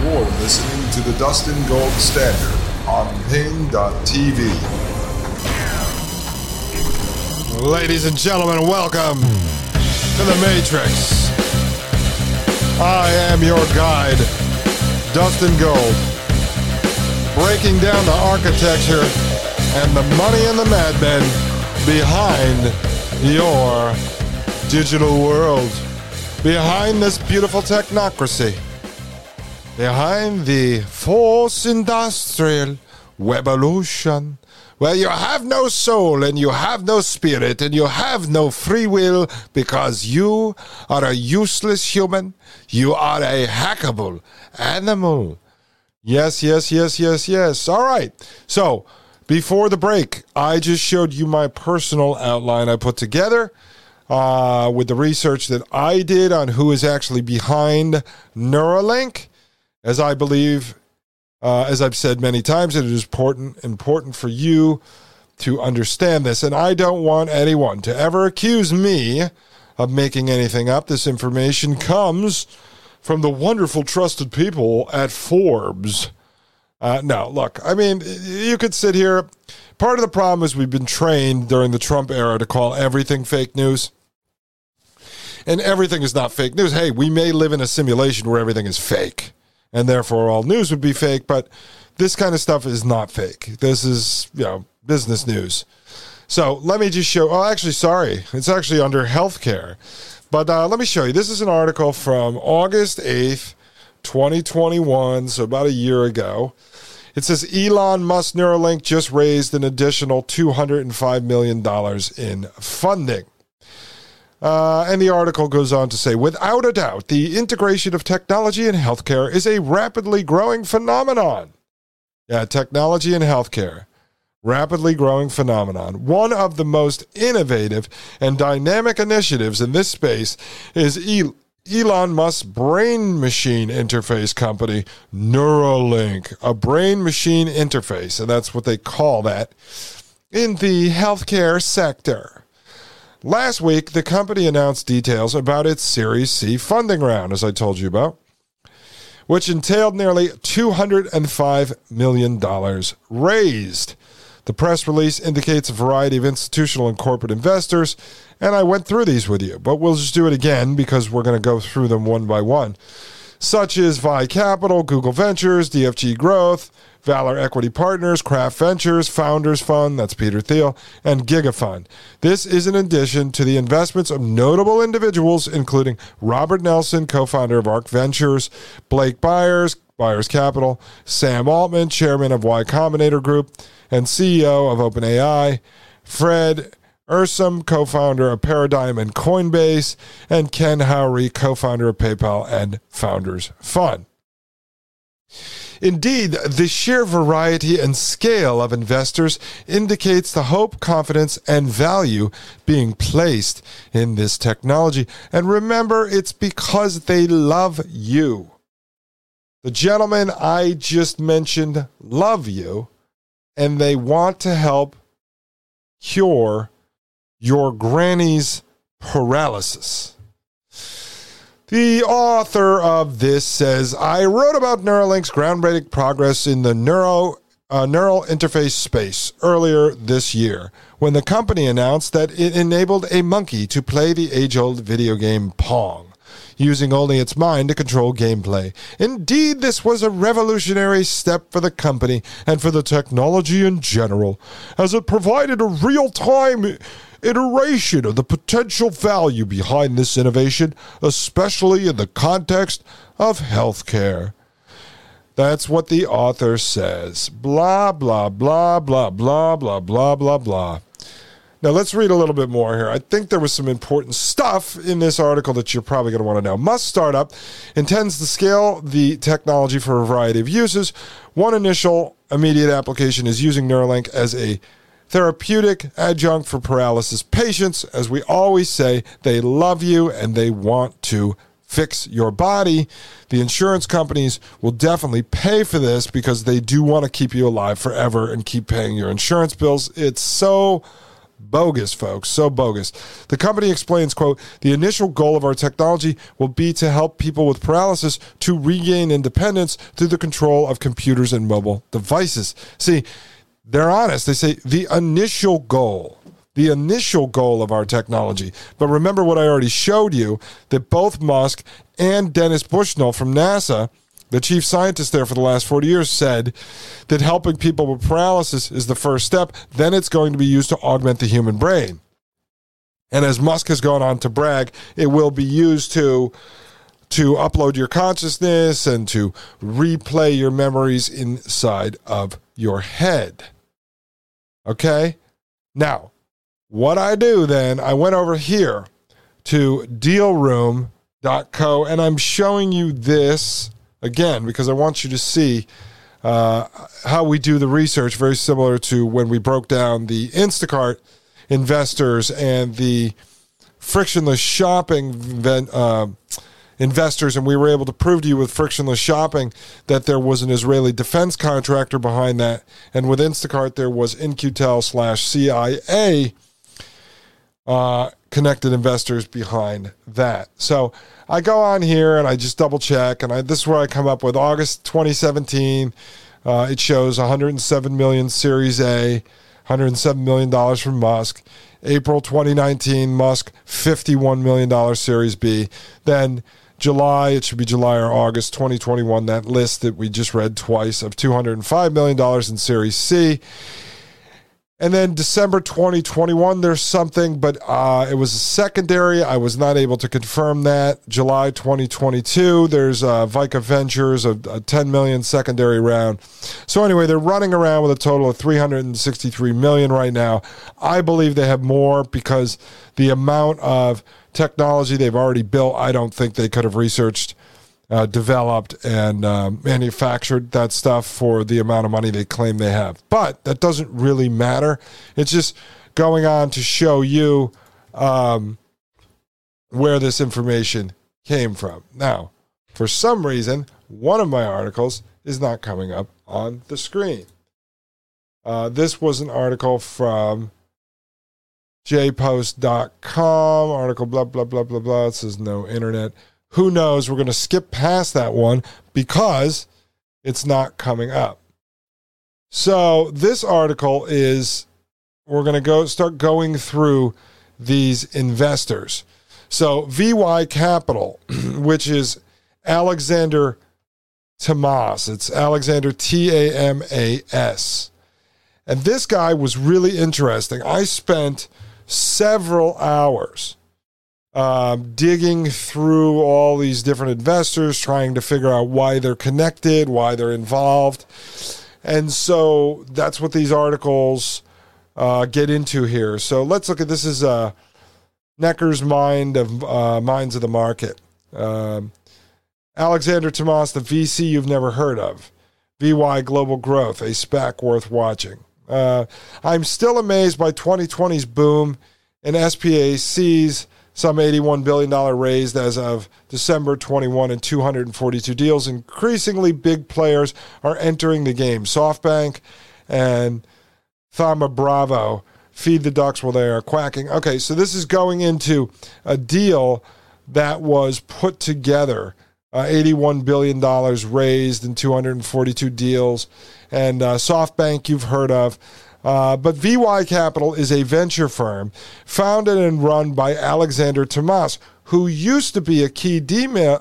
You're listening to the Dustin Gold Standard on Paine.tv. Ladies and gentlemen, welcome to the Matrix. I am your guide, Dustin Gold, breaking down the architecture and the money and the madmen behind your digital world, behind this beautiful technocracy behind the fourth industrial revolution, where you have no soul and you have no spirit and you have no free will because you are a useless human. You are a hackable animal. Yes, yes, yes, yes, yes. All right. So, before the break, I just showed you my personal outline I put together. Uh, with the research that I did on who is actually behind Neuralink as I believe, uh, as I've said many times, it is important important for you to understand this. And I don't want anyone to ever accuse me of making anything up. This information comes from the wonderful, trusted people at Forbes. Uh, no, look, I mean, you could sit here. Part of the problem is we've been trained during the Trump era to call everything fake news. And everything is not fake news. Hey, we may live in a simulation where everything is fake and therefore all news would be fake. But this kind of stuff is not fake. This is, you know, business news. So let me just show. Oh, actually, sorry. It's actually under healthcare. But uh, let me show you. This is an article from August 8th, 2021. So about a year ago. It says Elon Musk Neuralink just raised an additional $205 million in funding. Uh, and the article goes on to say, without a doubt, the integration of technology in healthcare is a rapidly growing phenomenon. Yeah, technology in healthcare, rapidly growing phenomenon. One of the most innovative and dynamic initiatives in this space is Elon Musk's brain machine interface company, Neuralink, a brain machine interface, and that's what they call that in the healthcare sector. Last week, the company announced details about its Series C funding round, as I told you about, which entailed nearly $205 million raised. The press release indicates a variety of institutional and corporate investors, and I went through these with you, but we'll just do it again because we're going to go through them one by one, such as VY Capital, Google Ventures, DFJ Growth, Valor Equity Partners, Craft Ventures, Founders Fund, that's Peter Thiel, and GigaFund. This is in addition to the investments of notable individuals, including Robert Nelsen, co founder of ARK Ventures, Blake Byers, Byers Capital, Sam Altman, chairman of Y Combinator Group and CEO of OpenAI, Fred Ehrsam, co founder of Paradigm and Coinbase, and Ken Howery, co founder of PayPal and Founders Fund. Indeed, the sheer variety and scale of investors indicates the hope, confidence, and value being placed in this technology. And remember, it's because they love you. The gentlemen I just mentioned love you, and they want to help cure your granny's paralysis. The author of this says, I wrote about Neuralink's groundbreaking progress in the neuro, uh, neural interface space earlier this year when the company announced that it enabled a monkey to play the age old video game Pong, using only its mind to control gameplay. Indeed, this was a revolutionary step for the company and for the technology in general, as it provided a real time iteration of the potential value behind this innovation, especially in the context of healthcare. That's what the author says. Blah, blah, blah, blah, blah, blah, blah, blah, blah. Now, let's read a little bit more here. I think there was some important stuff in this article that you're probably going to want to know. Musk Startup intends to scale the technology for a variety of uses. One initial immediate application is using Neuralink as a therapeutic adjunct for paralysis patients. As we always say, they love you and they want to fix your body. The insurance companies will definitely pay for this because they do want to keep you alive forever and keep paying your insurance bills. It's so bogus folks so bogus the company explains quote the initial goal of our technology will be to help people with paralysis to regain independence through the control of computers and mobile devices see they're honest they say the initial goal the initial goal of our technology but remember what i already showed you that both musk and dennis bushnell from nasa the chief scientist there for the last 40 years said that helping people with paralysis is the first step. Then it's going to be used to augment the human brain. And as Musk has gone on to brag, it will be used to to upload your consciousness and to replay your memories inside of your head. Okay? Now, what I do then, I went over here to dealroom.co and I'm showing you this again because I want you to see uh, how we do the research, very similar to when we broke down the Instacart investors and the frictionless shopping uh, investors, and we were able to prove to you with frictionless shopping that there was an Israeli defense contractor behind that, and with Instacart there was In-Q-Tel slash CIA uh, connected investors behind that. So I go on here and I just double check, and I, this is where I come up with August 2017. Uh, it shows 107 million Series A, 107 million dollars from Musk. April 2019, Musk 51 million dollars Series B. Then July, it should be July or August 2021. That list that we just read twice of 205 million dollars in Series C. And then December 2021, there's something, but uh, it was a secondary. I was not able to confirm that. July 2022, there's uh, Vika Ventures, a, a 10 million secondary round. So anyway, they're running around with a total of 363 million right now. I believe they have more because the amount of technology they've already built, I don't think they could have researched uh, developed and um, manufactured that stuff for the amount of money they claim they have. But that doesn't really matter. It's just going on to show you um, where this information came from. Now, for some reason, one of my articles is not coming up on the screen. Uh, this was an article from jpost.com, article blah, blah, blah, blah, blah. It says no internet. Who knows? We're going to skip past that one because it's not coming up. So this article is we're going to go start going through these investors. So VY Capital, which is Alexander Tamas. It's Alexander T A M A S. And this guy was really interesting. I spent several hours um, digging through all these different investors, trying to figure out why they're connected, why they're involved. And so that's what these articles uh, get into here. So let's look at this is uh, Necker's mind of uh, minds of the market. Um, Alexander Tamas, the VC you've never heard of. VY Global Growth, a SPAC worth watching. Uh, I'm still amazed by 2020's boom in sees some $81 billion raised as of December 21 and 242 deals. Increasingly big players are entering the game. SoftBank and Thoma Bravo feed the ducks while they are quacking. Okay, so this is going into a deal that was put together. Uh, $81 billion raised in 242 deals. And uh, SoftBank, you've heard of. Uh, but VY Capital is a venture firm founded and run by Alexander Tamas, who used to be a key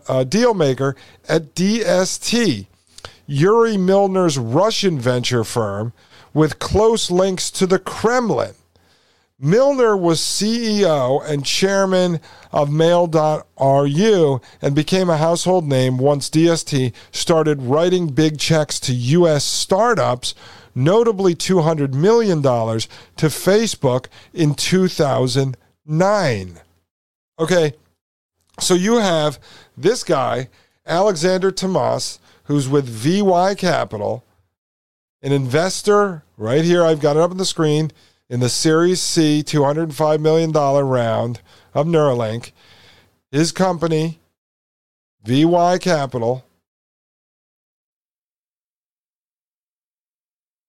uh, deal maker at DST, Yuri Milner's Russian venture firm with close links to the Kremlin. Milner was CEO and chairman of Mail.ru and became a household name once DST started writing big checks to U.S. startups, notably $200 million to Facebook in 2009. Okay, so you have this guy, Alexander Tamas, who's with VY Capital, an investor right here. I've got it up on the screen in the Series C $205 million round of Neuralink. His company, VY Capital,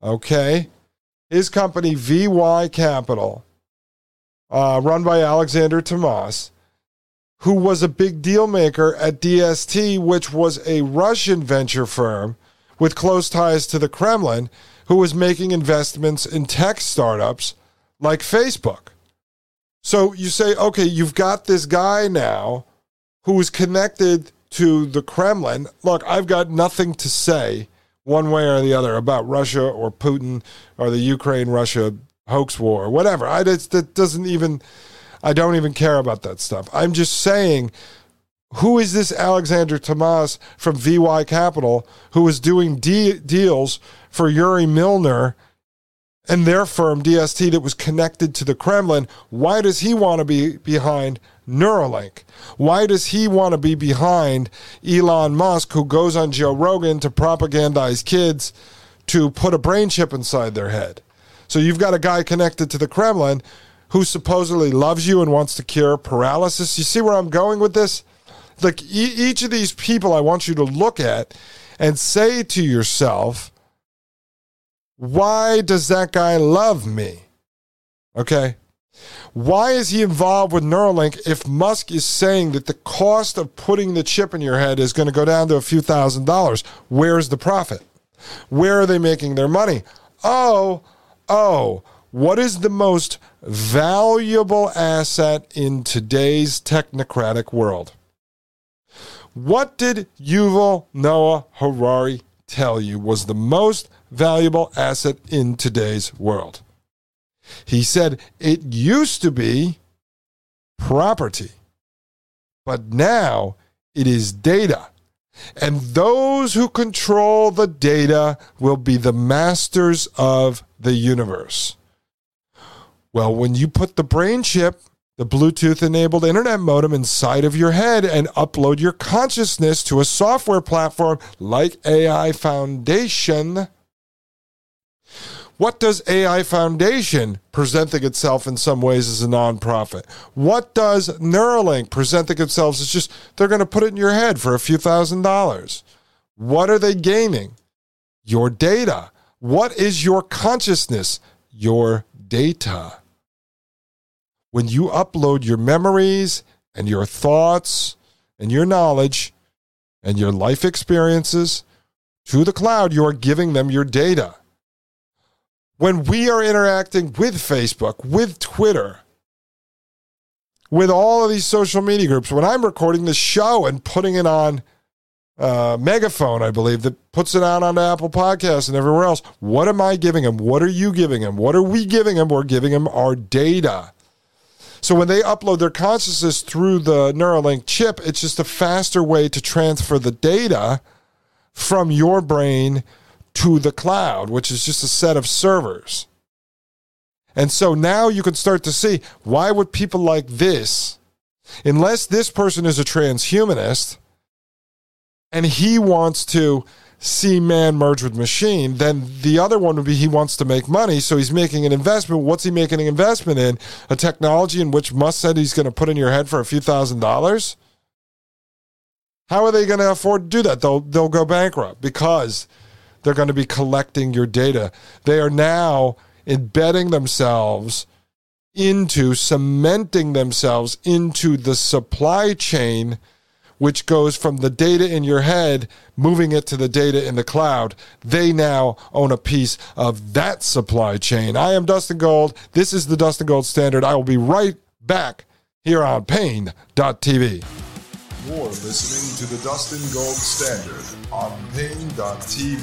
okay, his company, VY Capital, uh, run by Alexander Tamas, who was a big deal maker at DST, which was a Russian venture firm with close ties to the Kremlin who was making investments in tech startups like Facebook. So you say, okay, you've got this guy now who is connected to the Kremlin. Look, I've got nothing to say one way or the other about Russia or Putin or the Ukraine Russia hoax war or whatever. I, that doesn't even, I don't even care about that stuff. I'm just saying who is this Alexander Tamas from VY Capital who is doing de- deals for Yuri Milner and their firm DST that was connected to the Kremlin? Why does he want to be behind Neuralink? Why does he want to be behind Elon Musk, who goes on Joe Rogan to propagandize kids to put a brain chip inside their head? So you've got a guy connected to the Kremlin who supposedly loves you and wants to cure paralysis. You see where I'm going with this? like e- each of these people I want you to look at and say to yourself, why does that guy love me? Okay. Why is he involved with Neuralink if Musk is saying that the cost of putting the chip in your head is going to go down to a few thousand dollars? Where's the profit? Where are they making their money? Oh, oh, what is the most valuable asset in today's technocratic world? What did Yuval Noah Harari tell you was the most valuable asset in today's world? He said it used to be property, but now it is data. And those who control the data will be the masters of the universe. Well, when you put the brain chip the Bluetooth enabled internet modem inside of your head and upload your consciousness to a software platform like AI Foundation. What does AI Foundation presenting itself in some ways as a nonprofit? What does Neuralink presenting itself as just they're going to put it in your head for a few thousand dollars? What are they gaining? Your data. What is your consciousness? Your data when you upload your memories and your thoughts and your knowledge and your life experiences to the cloud, you are giving them your data. When we are interacting with Facebook, with Twitter, with all of these social media groups, when I'm recording the show and putting it on uh, Megaphone, I believe, that puts it out on Apple Podcasts and everywhere else, what am I giving them? What are you giving them? What are we giving them? We're giving them our data. So when they upload their consciousness through the Neuralink chip, it's just a faster way to transfer the data from your brain to the cloud, which is just a set of servers. And so now you can start to see why would people like this, unless this person is a transhumanist and he wants to see man merge with machine, then the other one would be he wants to make money, so he's making an investment. What's he making an investment in? A technology in which Musk said he's going to put in your head for a few thousand dollars? How are they going to afford to do that? They'll they'll go bankrupt because they're going to be collecting your data. They are now embedding themselves into cementing themselves into the supply chain which goes from the data in your head, moving it to the data in the cloud. They now own a piece of that supply chain. I am Dustin Gold. This is the Dustin Gold Standard. I will be right back here on Paine.tv. You're listening to the Dustin Gold Standard on Paine.tv.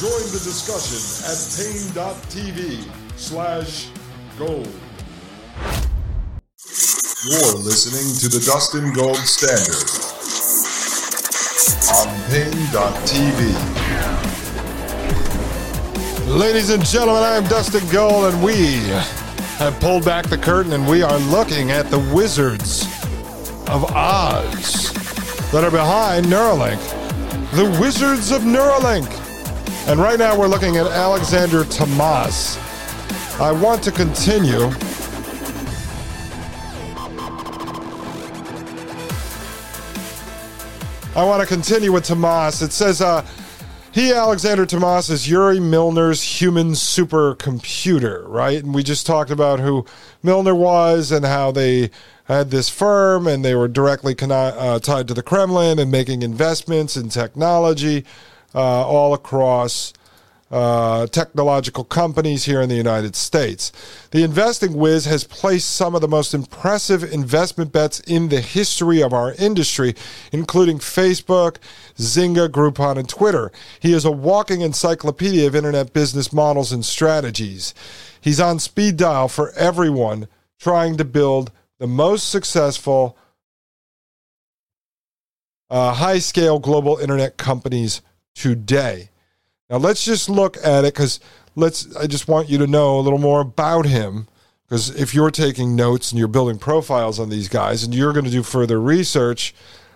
Join the discussion at Paine.tv slash gold. You're listening to the Dustin Gold Standard on Paine.tv. Ladies and gentlemen, I'm Dustin Gold, and we have pulled back the curtain and we are looking at the Wizards of Oz that are behind Neuralink. The Wizards of Neuralink. And right now we're looking at Alexander Tamas. I want to continue. I want to continue with Tamas. It says, uh, he, Alexander Tamas, is Yuri Milner's human supercomputer, right? And we just talked about who Milner was and how they had this firm and they were directly uh, tied to the Kremlin and making investments in technology uh, all across uh, technological companies here in the United States. The Investing Wiz has placed some of the most impressive investment bets in the history of our industry, including Facebook, Zynga, Groupon, and Twitter. He is a walking encyclopedia of internet business models and strategies. He's on speed dial for everyone trying to build the most successful uh, high scale global internet companies today. Now let's just look at it because let's. I just want you to know a little more about him because if you're taking notes and you're building profiles on these guys and you're going to do further research,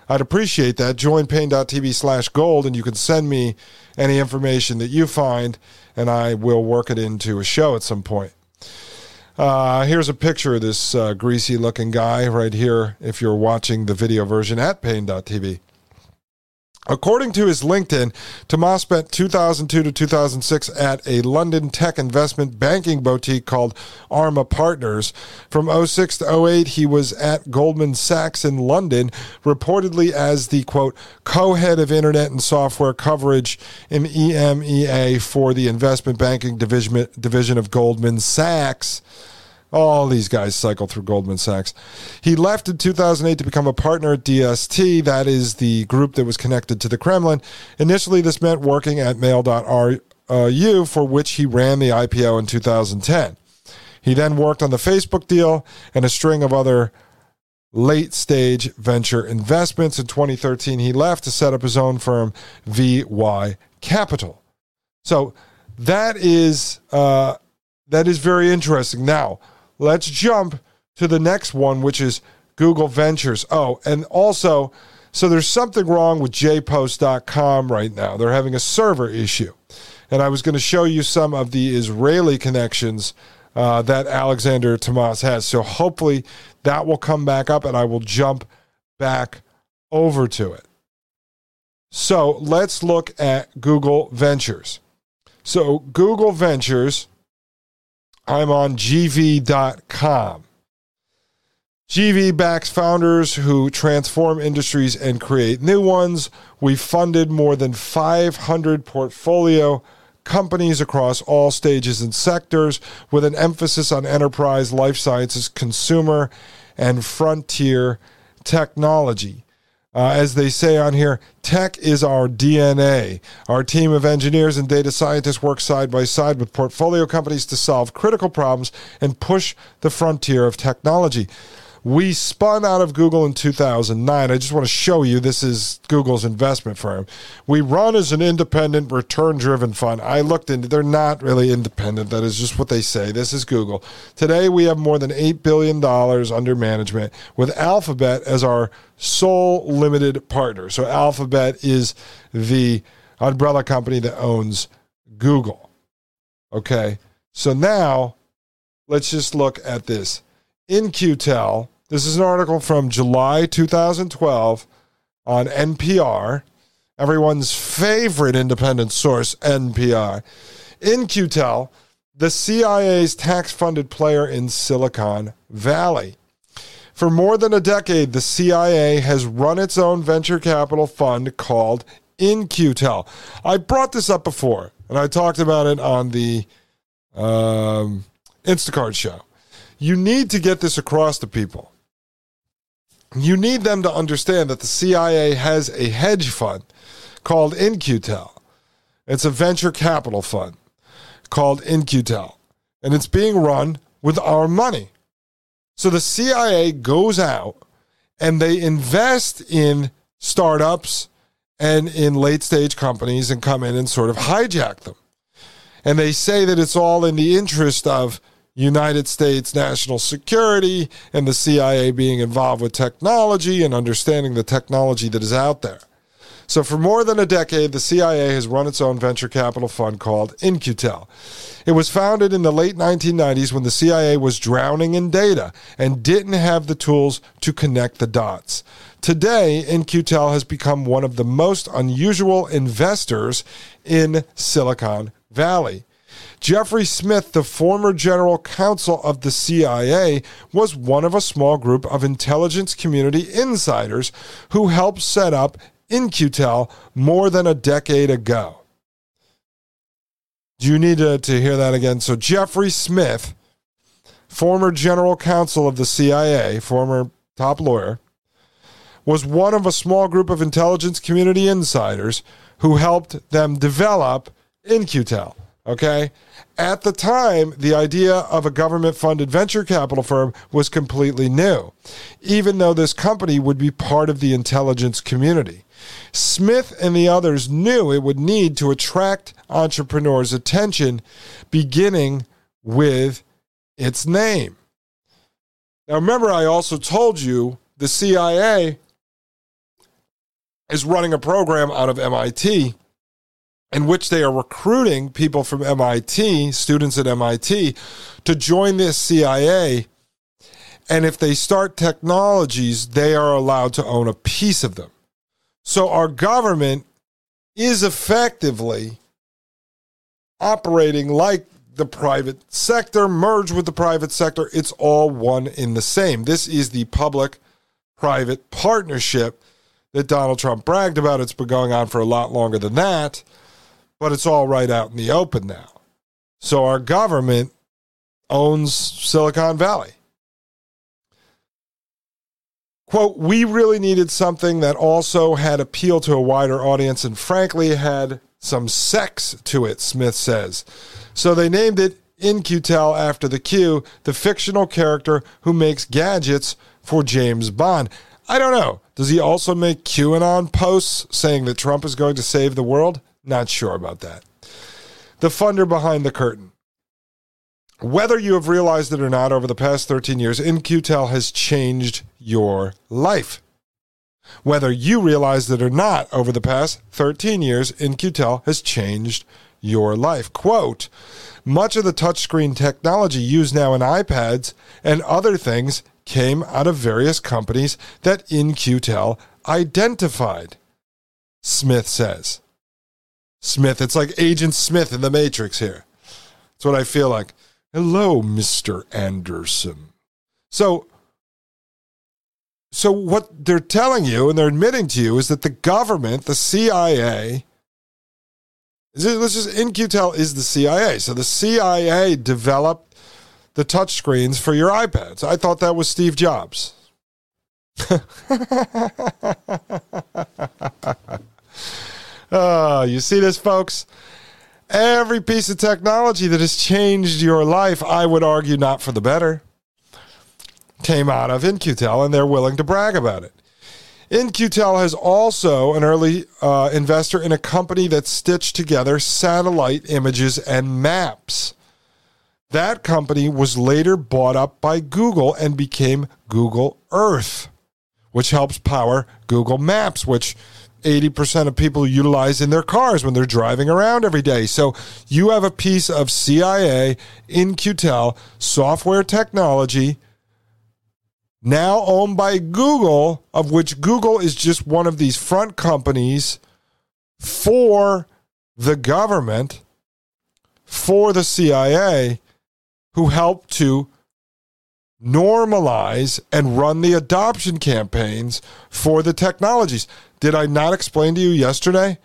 I'd appreciate that. Join paine.tv slash gold and you can send me any information that you find and I will work it into a show at some point. Uh, here's a picture of this uh, greasy looking guy right here if you're watching the video version at paine.tv. According to his LinkedIn, Tamas spent 2002 to 2006 at a London tech investment banking boutique called Arma Partners. From 06 to 08, he was at Goldman Sachs in London, reportedly as the quote co-head of internet and software coverage in EMEA for the investment banking division division of Goldman Sachs. All these guys cycle through Goldman Sachs. He left in 2008 to become a partner at DST. That is the group that was connected to the Kremlin. Initially, this meant working at Mail.ru, for which he ran the IPO in 2010. He then worked on the Facebook deal and a string of other late stage venture investments. In 2013, he left to set up his own firm, VY Capital. So that is uh, that is very interesting. Now, Let's jump to the next one, which is Google Ventures. Oh, and also, so there's something wrong with jpost.com right now. They're having a server issue. And I was going to show you some of the Israeli connections uh, that Alexander Tamas has. So hopefully that will come back up and I will jump back over to it. So let's look at Google Ventures. So Google Ventures I'm on GV.com. GV backs founders who transform industries and create new ones. We funded more than 500 portfolio companies across all stages and sectors with an emphasis on enterprise, life sciences, consumer, and frontier technology. Uh, as they say on here, tech is our DNA. Our team of engineers and data scientists work side by side with portfolio companies to solve critical problems and push the frontier of technology. We spun out of Google in 2009. I just want to show you this is Google's investment firm. We run as an independent, return driven fund. I looked into they're not really independent. That is just what they say. This is Google. Today we have more than $8 billion under management with Alphabet as our sole limited partner. So Alphabet is the umbrella company that owns Google. Okay. So now let's just look at this. In-Q-Tel this is an article from July 2012 on NPR, everyone's favorite independent source, NPR. In-Q-Tel, the CIA's tax funded player in Silicon Valley. For more than a decade, the CIA has run its own venture capital fund called In-Q-Tel. I brought this up before, and I talked about it on the um, Instacart show. You need to get this across to people you need them to understand that the CIA has a hedge fund called In-Q-Tel. It's a venture capital fund called In-Q-Tel. and it's being run with our money. So the CIA goes out and they invest in startups and in late stage companies and come in and sort of hijack them. And they say that it's all in the interest of United States national security and the CIA being involved with technology and understanding the technology that is out there. So, for more than a decade, the CIA has run its own venture capital fund called In-Q-Tel. It was founded in the late 1990s when the CIA was drowning in data and didn't have the tools to connect the dots. Today, In-Q-Tel has become one of the most unusual investors in Silicon Valley. Jeffrey Smith, the former general counsel of the CIA, was one of a small group of intelligence community insiders who helped set up In-Q-Tel more than a decade ago. Do you need to, to hear that again? So, Jeffrey Smith, former general counsel of the CIA, former top lawyer, was one of a small group of intelligence community insiders who helped them develop In-Q-Tel. Okay. At the time, the idea of a government funded venture capital firm was completely new, even though this company would be part of the intelligence community. Smith and the others knew it would need to attract entrepreneurs' attention, beginning with its name. Now, remember, I also told you the CIA is running a program out of MIT in which they are recruiting people from MIT, students at MIT, to join this CIA. And if they start technologies, they are allowed to own a piece of them. So our government is effectively operating like the private sector, merged with the private sector. It's all one in the same. This is the public private partnership that Donald Trump bragged about. It's been going on for a lot longer than that but it's all right out in the open now. So our government owns Silicon Valley. Quote, we really needed something that also had appeal to a wider audience and frankly had some sex to it, Smith says. So they named it In-Q-Tel after the Q, the fictional character who makes gadgets for James Bond. I don't know. Does he also make QAnon posts saying that Trump is going to save the world? Not sure about that. The funder behind the curtain. Whether you have realized it or not, over the past 13 years, In-Q-Tel has changed your life. Whether you realized it or not, over the past 13 years, In-Q-Tel has changed your life. Quote, much of the touchscreen technology used now in iPads and other things came out of various companies that In-Q-Tel identified, Smith says. Smith. It's like Agent Smith in The Matrix here. That's what I feel like. Hello, Mr. Anderson. So, so what they're telling you and they're admitting to you is that the government, the CIA, is let's just In-Q-Tel is the CIA. So the CIA developed the touchscreens for your iPads. I thought that was Steve Jobs. Oh, you see this, folks? Every piece of technology that has changed your life, I would argue not for the better, came out of In-Q-Tel, and they're willing to brag about it. In-Q-Tel has also an early uh, investor in a company that stitched together satellite images and maps. That company was later bought up by Google and became Google Earth, which helps power Google Maps, which 80% of people utilize in their cars when they're driving around every day. So you have a piece of CIA In-Q-Tel software technology now owned by Google, of which Google is just one of these front companies for the government, for the CIA, who help to normalize and run the adoption campaigns for the technologies. Did I not explain to you yesterday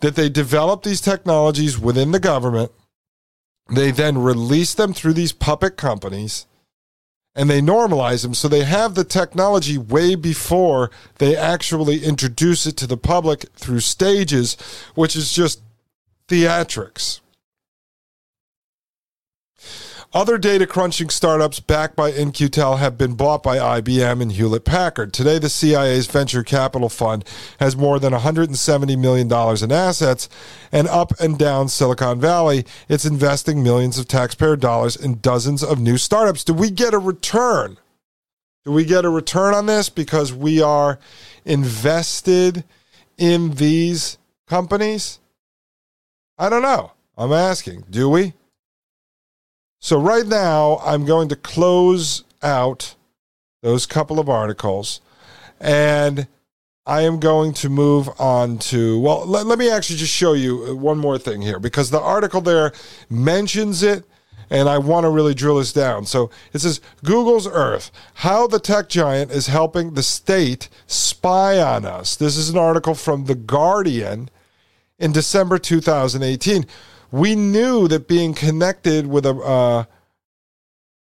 that they develop these technologies within the government? They then release them through these puppet companies and they normalize them so they have the technology way before they actually introduce it to the public through stages, which is just theatrics. Other data crunching startups backed by In-Q-Tel have been bought by IBM and Hewlett Packard. Today, the CIA's venture capital fund has more than $170 million in assets, and up and down Silicon Valley, it's investing millions of taxpayer dollars in dozens of new startups. Do we get a return? Do we get a return on this because we are invested in these companies? I don't know. I'm asking. Do we? So, right now, I'm going to close out those couple of articles and I am going to move on to, well, let, let, me actually just show you uh, one more thing here because the article there mentions it and I want to really drill this down. So it says Google's Earth, how the tech giant is helping the state spy on us. This is an article from The Guardian in December 2018 we knew that being connected with a uh,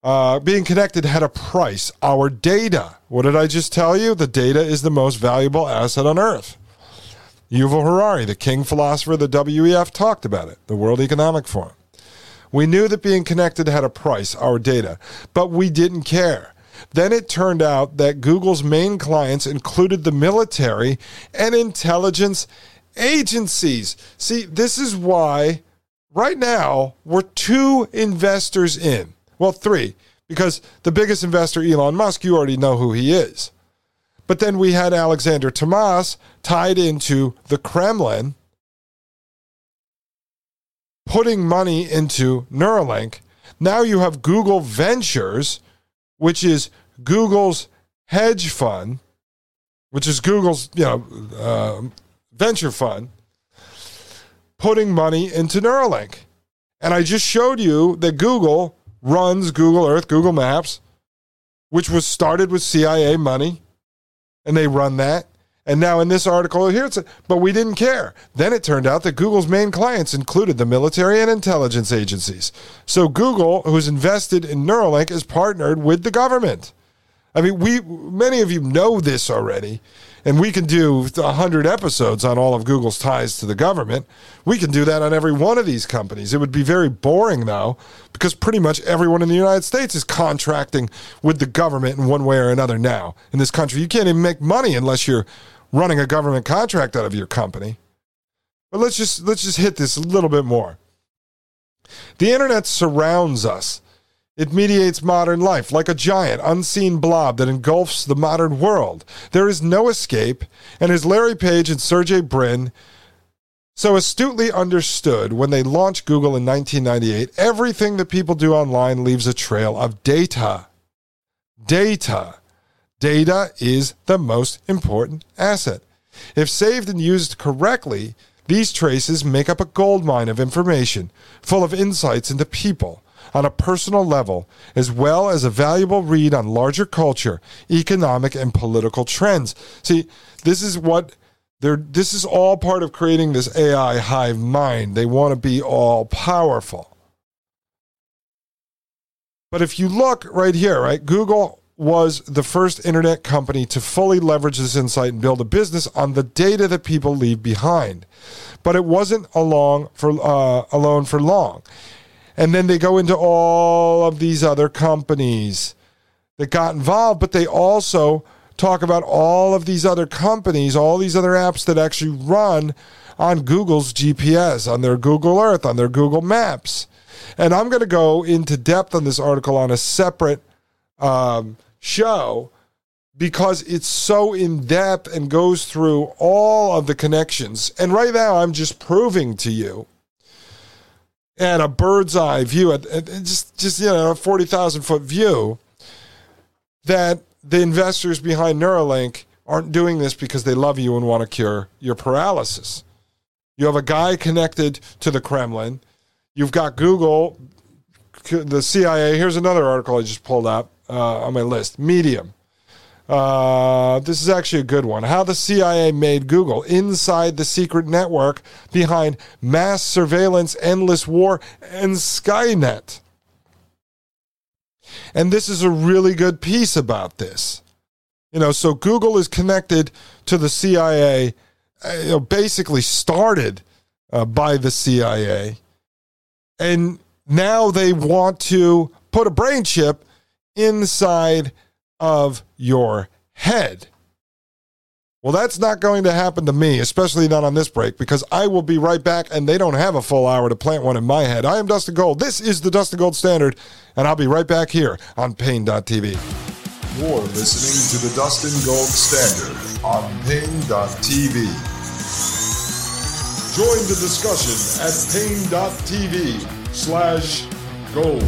uh, being connected had a price. Our data. What did I just tell you? The data is the most valuable asset on earth. Yuval Harari, the king philosopher of the WEF, talked about it, the World Economic Forum. We knew that being connected had a price, our data, but we didn't care. Then it turned out that Google's main clients included the military and intelligence agencies. See, this is why right now we're two investors in. Well, three, because the biggest investor, Elon Musk, you already know who he is. But then we had Alexander Tamas tied into the Kremlin, putting money into Neuralink. Now you have Google Ventures, which is Google's hedge fund, which is Google's you know uh, venture fund putting money into Neuralink. And I just showed you that Google runs Google Earth, Google Maps, which was started with CIA money, and they run that. And now in this article here, it's a, but we didn't care. Then it turned out that Google's main clients included the military and intelligence agencies. So Google, who's invested in Neuralink, is partnered with the government. I mean, we many of you know this already, and we can do 100 episodes on all of Google's ties to the government. We can do that on every one of these companies. It would be very boring, though, because pretty much everyone in the United States is contracting with the government in one way or another now in this country. You can't even make money unless you're running a government contract out of your company. But let's just let's just hit this a little bit more. The internet surrounds us. It mediates modern life like a giant, unseen blob that engulfs the modern world. There is no escape, and as Larry Page and Sergey Brin so astutely understood when they launched Google in 1998, everything that people do online leaves a trail of data. Data. Data is the most important asset. If saved and used correctly, these traces make up a goldmine of information, full of insights into people on a personal level, as well as a valuable read on larger culture, economic, and political trends. See, this is what they're, this is all part of creating this AI hive mind. They want to be all powerful. But if you look right here, right, Google was the first internet company to fully leverage this insight and build a business on the data that people leave behind. But it wasn't along for, uh, alone for long. And then they go into all of these other companies that got involved, but they also talk about all of these other companies, all these other apps that actually run on Google's GPS, on their Google Earth, on their Google Maps. And I'm going to go into depth on this article on a separate um, show because it's so in depth and goes through all of the connections. And right now, I'm just proving to you and a bird's eye view, just just you know a forty thousand foot view, that the investors behind Neuralink aren't doing this because they love you and want to cure your paralysis. You have a guy connected to the Kremlin. You've got Google, the CIA. Here's another article I just pulled up uh, on my list. Medium. Uh, this is actually a good one. How the CIA made Google inside the secret network behind mass surveillance, endless war, and Skynet. And this is a really good piece about this. You know, so Google is connected to the CIA, uh, you know, basically started uh, by the CIA. And now they want to put a brain chip inside of your head. Well, that's not going to happen to me, especially not on this break, because I will be right back and they don't have a full hour to plant one in my head. I am Dustin Gold. This is the Dustin Gold Standard, and I'll be right back here on Paine.tv. You're listening to the Dustin Gold Standard on Paine.tv. Join the discussion at Paine.tv slash gold.